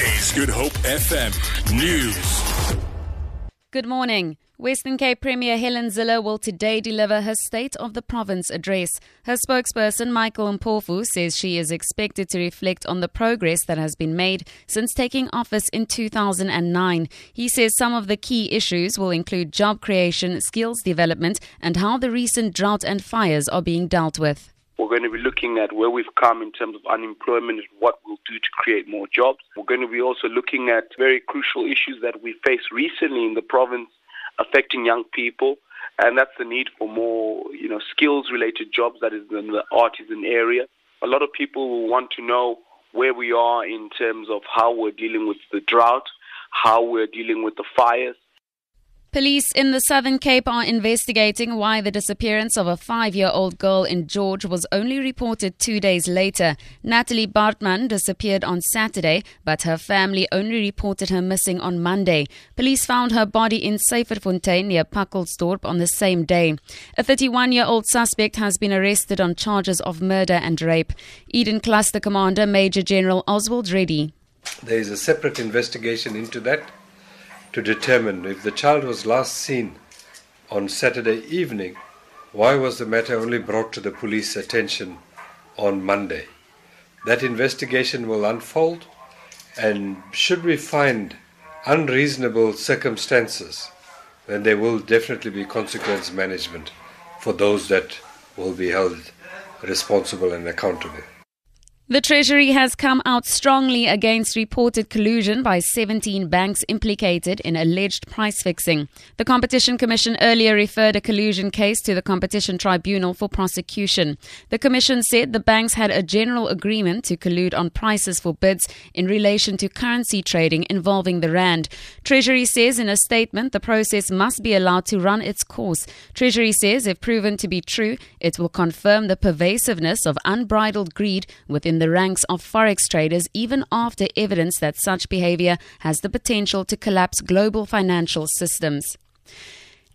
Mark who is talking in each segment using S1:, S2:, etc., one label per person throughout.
S1: Is Good Hope FM News.
S2: Good morning. Western Cape Premier Helen Zille will today deliver her State of the Province address. Her spokesperson, Michael Mpofu, says she is expected to reflect on the progress that has been made since taking office in 2009. He says some of the key issues will include job creation, skills development, and how the recent drought and fires are being dealt with.
S3: We're going to be looking at where we've come in terms of unemployment and what we'll do to create more jobs. We're going to be also looking at very crucial issues that we faced recently in the province affecting young people, and that's the need for more, you know, skills-related jobs. That is in the artisan area. A lot of people will want to know where we are in terms of how we're dealing with the drought, how we're dealing with the fires,
S2: Police in the Southern Cape are investigating why the disappearance of a five year old girl in George was only reported two days later. Natalie Bartman disappeared on Saturday, but her family only reported her missing on Monday. Police found her body in Syferfontein near Pacaltsdorp on the same day. A 31 year old suspect has been arrested on charges of murder and rape. Eden Cluster Commander Major General Oswald Reddy.
S4: There is a separate investigation into that to determine if the child was last seen on Saturday evening, why was the matter only brought to the police attention on Monday? That investigation will unfold, and should we find unreasonable circumstances, then there will definitely be consequence management for those that will be held responsible and accountable.
S2: The Treasury has come out strongly against reported collusion by 17 banks implicated in alleged price fixing. The Competition Commission earlier referred a collusion case to the Competition Tribunal for prosecution. The Commission said the banks had a general agreement to collude on prices for bids in relation to currency trading involving the Rand. Treasury says in a statement the process must be allowed to run its course. Treasury says if proven to be true, it will confirm the pervasiveness of unbridled greed within the ranks of forex traders even after evidence that such behavior has the potential to collapse global financial systems.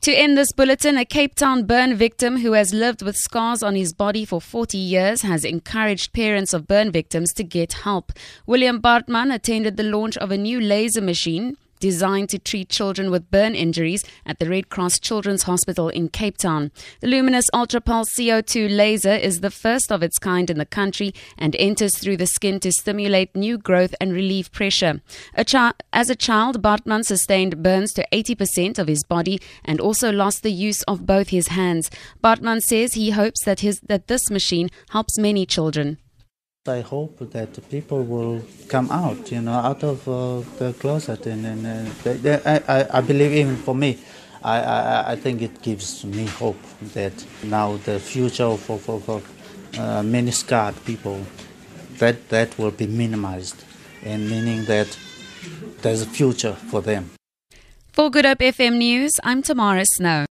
S2: To end this bulletin, a Cape Town burn victim who has lived with scars on his body for 40 years has encouraged parents of burn victims to get help. William Bartman attended the launch of a new laser machine designed to treat children with burn injuries at the Red Cross Children's Hospital in Cape Town. The Lumenis Ultra Pulse CO2 laser is the first of its kind in the country and enters through the skin to stimulate new growth and relieve pressure. A chi- as a child, Bartman sustained burns to 80% of his body and also lost the use of both his hands. Bartman says he hopes that, his, that this machine helps many children.
S5: I hope that people will come out, you know, out of uh, the closet, and, and uh, they, they, I, I believe even for me, I, I, I think it gives me hope that now the future for, for, for uh, many scarred people, that that will be minimized, and meaning that there's a future for them.
S2: For Good Hope FM News, I'm Tamara Snow.